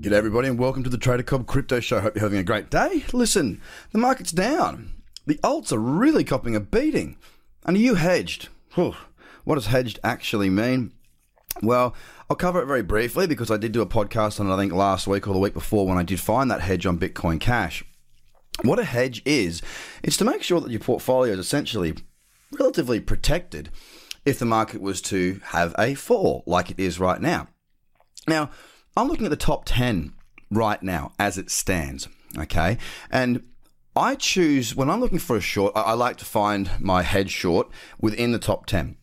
G'day everybody and welcome to the Trader Cobb Crypto Show. Hope you're having a great day. Listen, the market's down. The alts are really copping a beating. And are you hedged? Whew. What does hedged actually mean? Well, I'll cover it very briefly because I did do a podcast on it, I think, last week or the week before when I did find that hedge on Bitcoin Cash. What a hedge is, it's to make sure that your portfolio is essentially relatively protected if the market was to have a fall like it is right now. Now, I'm looking at the top 10 right now as it stands, okay? And I choose, when I'm looking for a short, I, like to find my head short within the top 10.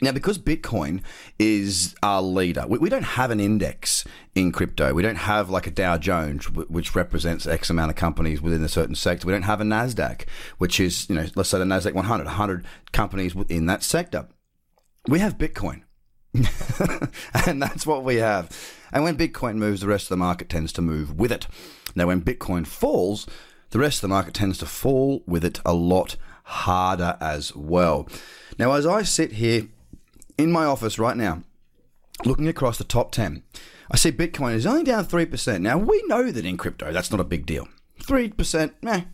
Now, because Bitcoin is our leader, we don't have an index in crypto. We don't have like a Dow Jones, which represents X amount of companies within a certain sector. We don't have a NASDAQ, which is, you know, let's say the NASDAQ 100, 100 companies within that sector. We have Bitcoin. and that's what we have. And when Bitcoin moves, the rest of the market tends to move with it. Now, when Bitcoin falls, the rest of the market tends to fall with it a lot harder as well. Now, as I sit here in my office right now, looking across the top 10, I see Bitcoin is only down 3%. Now, we know that in crypto, that's not a big deal. 3%, meh,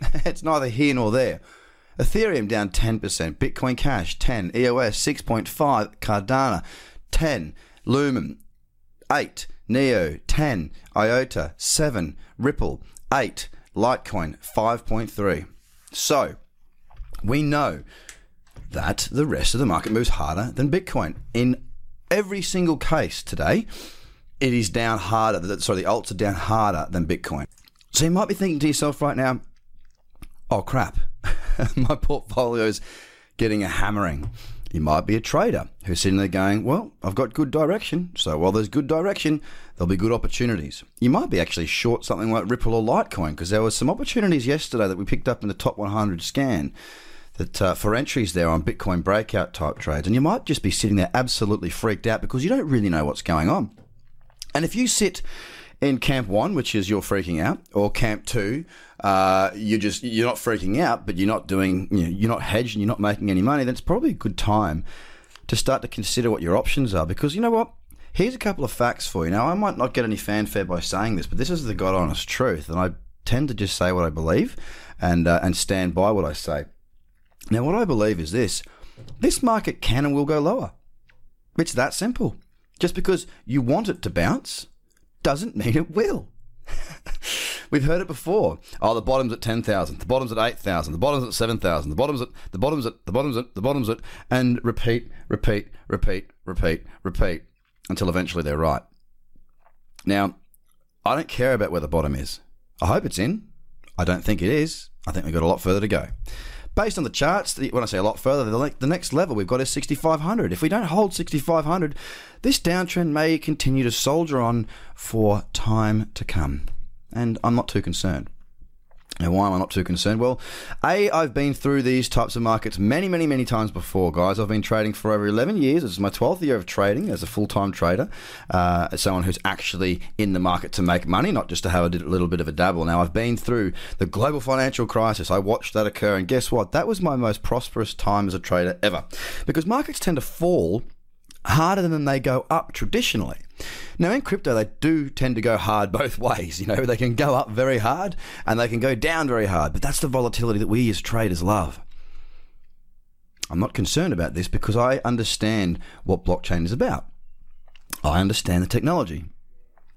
it's neither here nor there. Ethereum down 10%, Bitcoin Cash 10, EOS 6.5, Cardano 10, Lumen 8, Neo 10, IOTA 7, Ripple 8, Litecoin 5.3. So, we know that the rest of the market moves harder than Bitcoin. In every single case today, it is down harder. Sorry, the alts are down harder than Bitcoin. So you might be thinking to yourself right now, oh crap, my portfolio's getting a hammering. You might be a trader who's sitting there going, Well, I've got good direction. So while there's good direction, there'll be good opportunities. You might be actually short something like Ripple or Litecoin because there were some opportunities yesterday that we picked up in the top 100 scan that uh, for entries there on Bitcoin breakout type trades. And you might just be sitting there absolutely freaked out because you don't really know what's going on. And if you sit in camp one, which is you're freaking out, or camp two, uh, you're just you're not freaking out, but you're not doing you know, you're not hedging, you're not making any money. Then it's probably a good time to start to consider what your options are. Because you know what, here's a couple of facts for you. Now I might not get any fanfare by saying this, but this is the god honest truth, and I tend to just say what I believe and uh, and stand by what I say. Now what I believe is this: this market can and will go lower. It's that simple. Just because you want it to bounce doesn't mean it will. We've heard it before. Oh, the bottom's at ten thousand. The bottom's at eight thousand. The bottom's at seven thousand. The bottom's at the bottom's at the bottom's at the bottom's at and repeat, repeat, repeat, repeat, repeat until eventually they're right. Now, I don't care about where the bottom is. I hope it's in. I don't think it is. I think we've got a lot further to go. Based on the charts, when I say a lot further, the next level we've got is 6,500. If we don't hold 6,500, this downtrend may continue to soldier on for time to come. And I'm not too concerned. Now, why am I not too concerned? Well, A, I've been through these types of markets many, many, many times before, guys. I've been trading for over 11 years. This is my 12th year of trading as a full time trader, uh, as someone who's actually in the market to make money, not just to have a little bit of a dabble. Now, I've been through the global financial crisis. I watched that occur, and guess what? That was my most prosperous time as a trader ever. Because markets tend to fall harder than they go up traditionally. Now, in crypto, they do tend to go hard both ways. You know, they can go up very hard and they can go down very hard, but that's the volatility that we as traders love. I'm not concerned about this because I understand what blockchain is about. I understand the technology.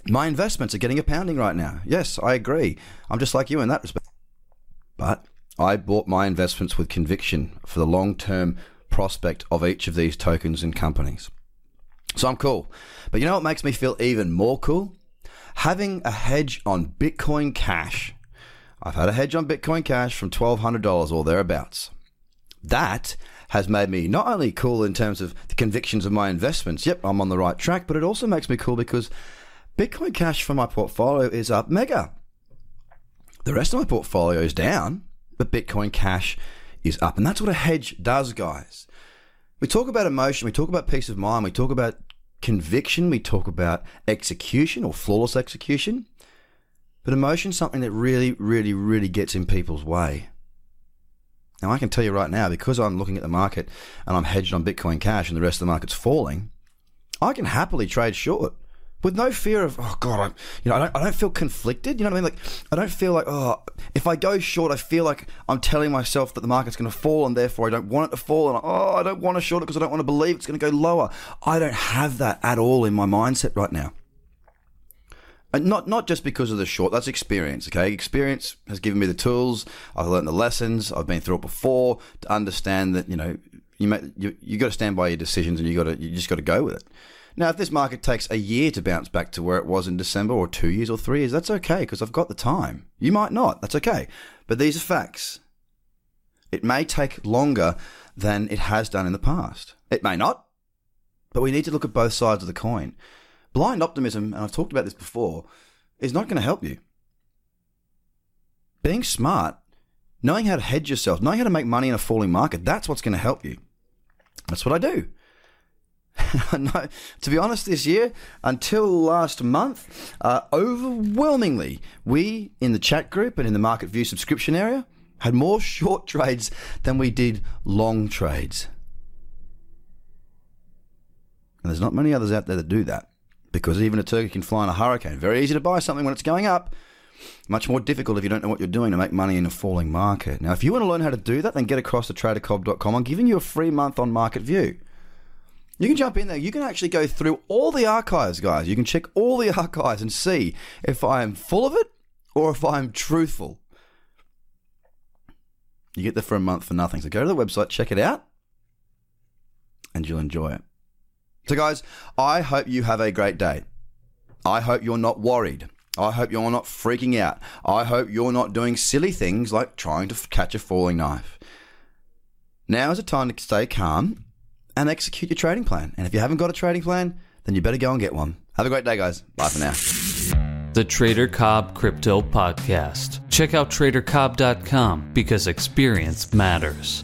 My investments are getting a pounding right now. Yes, I agree. I'm just like you in that respect. But I bought my investments with conviction for the long term prospect of each of these tokens and companies. So I'm cool. But you know what makes me feel even more cool? Having a hedge on Bitcoin Cash. I've had a hedge on Bitcoin Cash from $1,200 or thereabouts. That has made me not only cool in terms of the convictions of my investments, yep, I'm on the right track, but it also makes me cool because Bitcoin Cash for my portfolio is up mega. The rest of my portfolio is down, but Bitcoin Cash is up. And that's what a hedge does, guys. We talk about emotion, we talk about peace of mind, we talk about conviction, we talk about execution or flawless execution. But emotion's something that really, really, really gets in people's way. Now, I can tell you right now, because I'm looking at the market and I'm hedged on Bitcoin Cash and the rest of the market's falling, I can happily trade short with no fear of oh god, I, you know, I don't, I don't feel conflicted. You know what I mean? Like I don't feel like oh, if I go short, I feel like I'm telling myself that the market's going to fall, and therefore I don't want it to fall, and oh, I don't want to short it because I don't want to believe it's going to go lower. I don't have that at all in my mindset right now. And not not just because of the short. That's experience. Okay, experience has given me the tools. I've learned the lessons. I've been through it before to understand that you know you may, you you got to stand by your decisions, and you got to you just got to go with it. Now, if this market takes a year to bounce back to where it was in December, or two years, or three years, that's okay because I've got the time. You might not. That's okay. But these are facts. It may take longer than it has done in the past. It may not. But we need to look at both sides of the coin. Blind optimism, and I've talked about this before, is not going to help you. Being smart, knowing how to hedge yourself, knowing how to make money in a falling market, that's what's going to help you. That's what I do. no, to be honest, this year, until last month, uh, overwhelmingly, we in the chat group and in the Market View subscription area had more short trades than we did long trades. And there's not many others out there that do that because even a turkey can fly in a hurricane. Very easy to buy something when it's going up. Much more difficult if you don't know what you're doing to make money in a falling market. Now, if you want to learn how to do that, then get across to tradercobb.com. I'm giving you a free month on Market View. You can jump in there. You can actually go through all the archives, guys. You can check all the archives and see if I am full of it or if I'm truthful. You get there for a month for nothing. So go to the website, check it out, and you'll enjoy it. So, guys, I hope you have a great day. I hope you're not worried. I hope you're not freaking out. I hope you're not doing silly things like trying to catch a falling knife. Now is a time to stay calm and execute your trading plan. And if you haven't got a trading plan, then you better go and get one. Have a great day, guys. Bye for now. The Trader Cobb Crypto Podcast. Check out tradercobb.com because experience matters.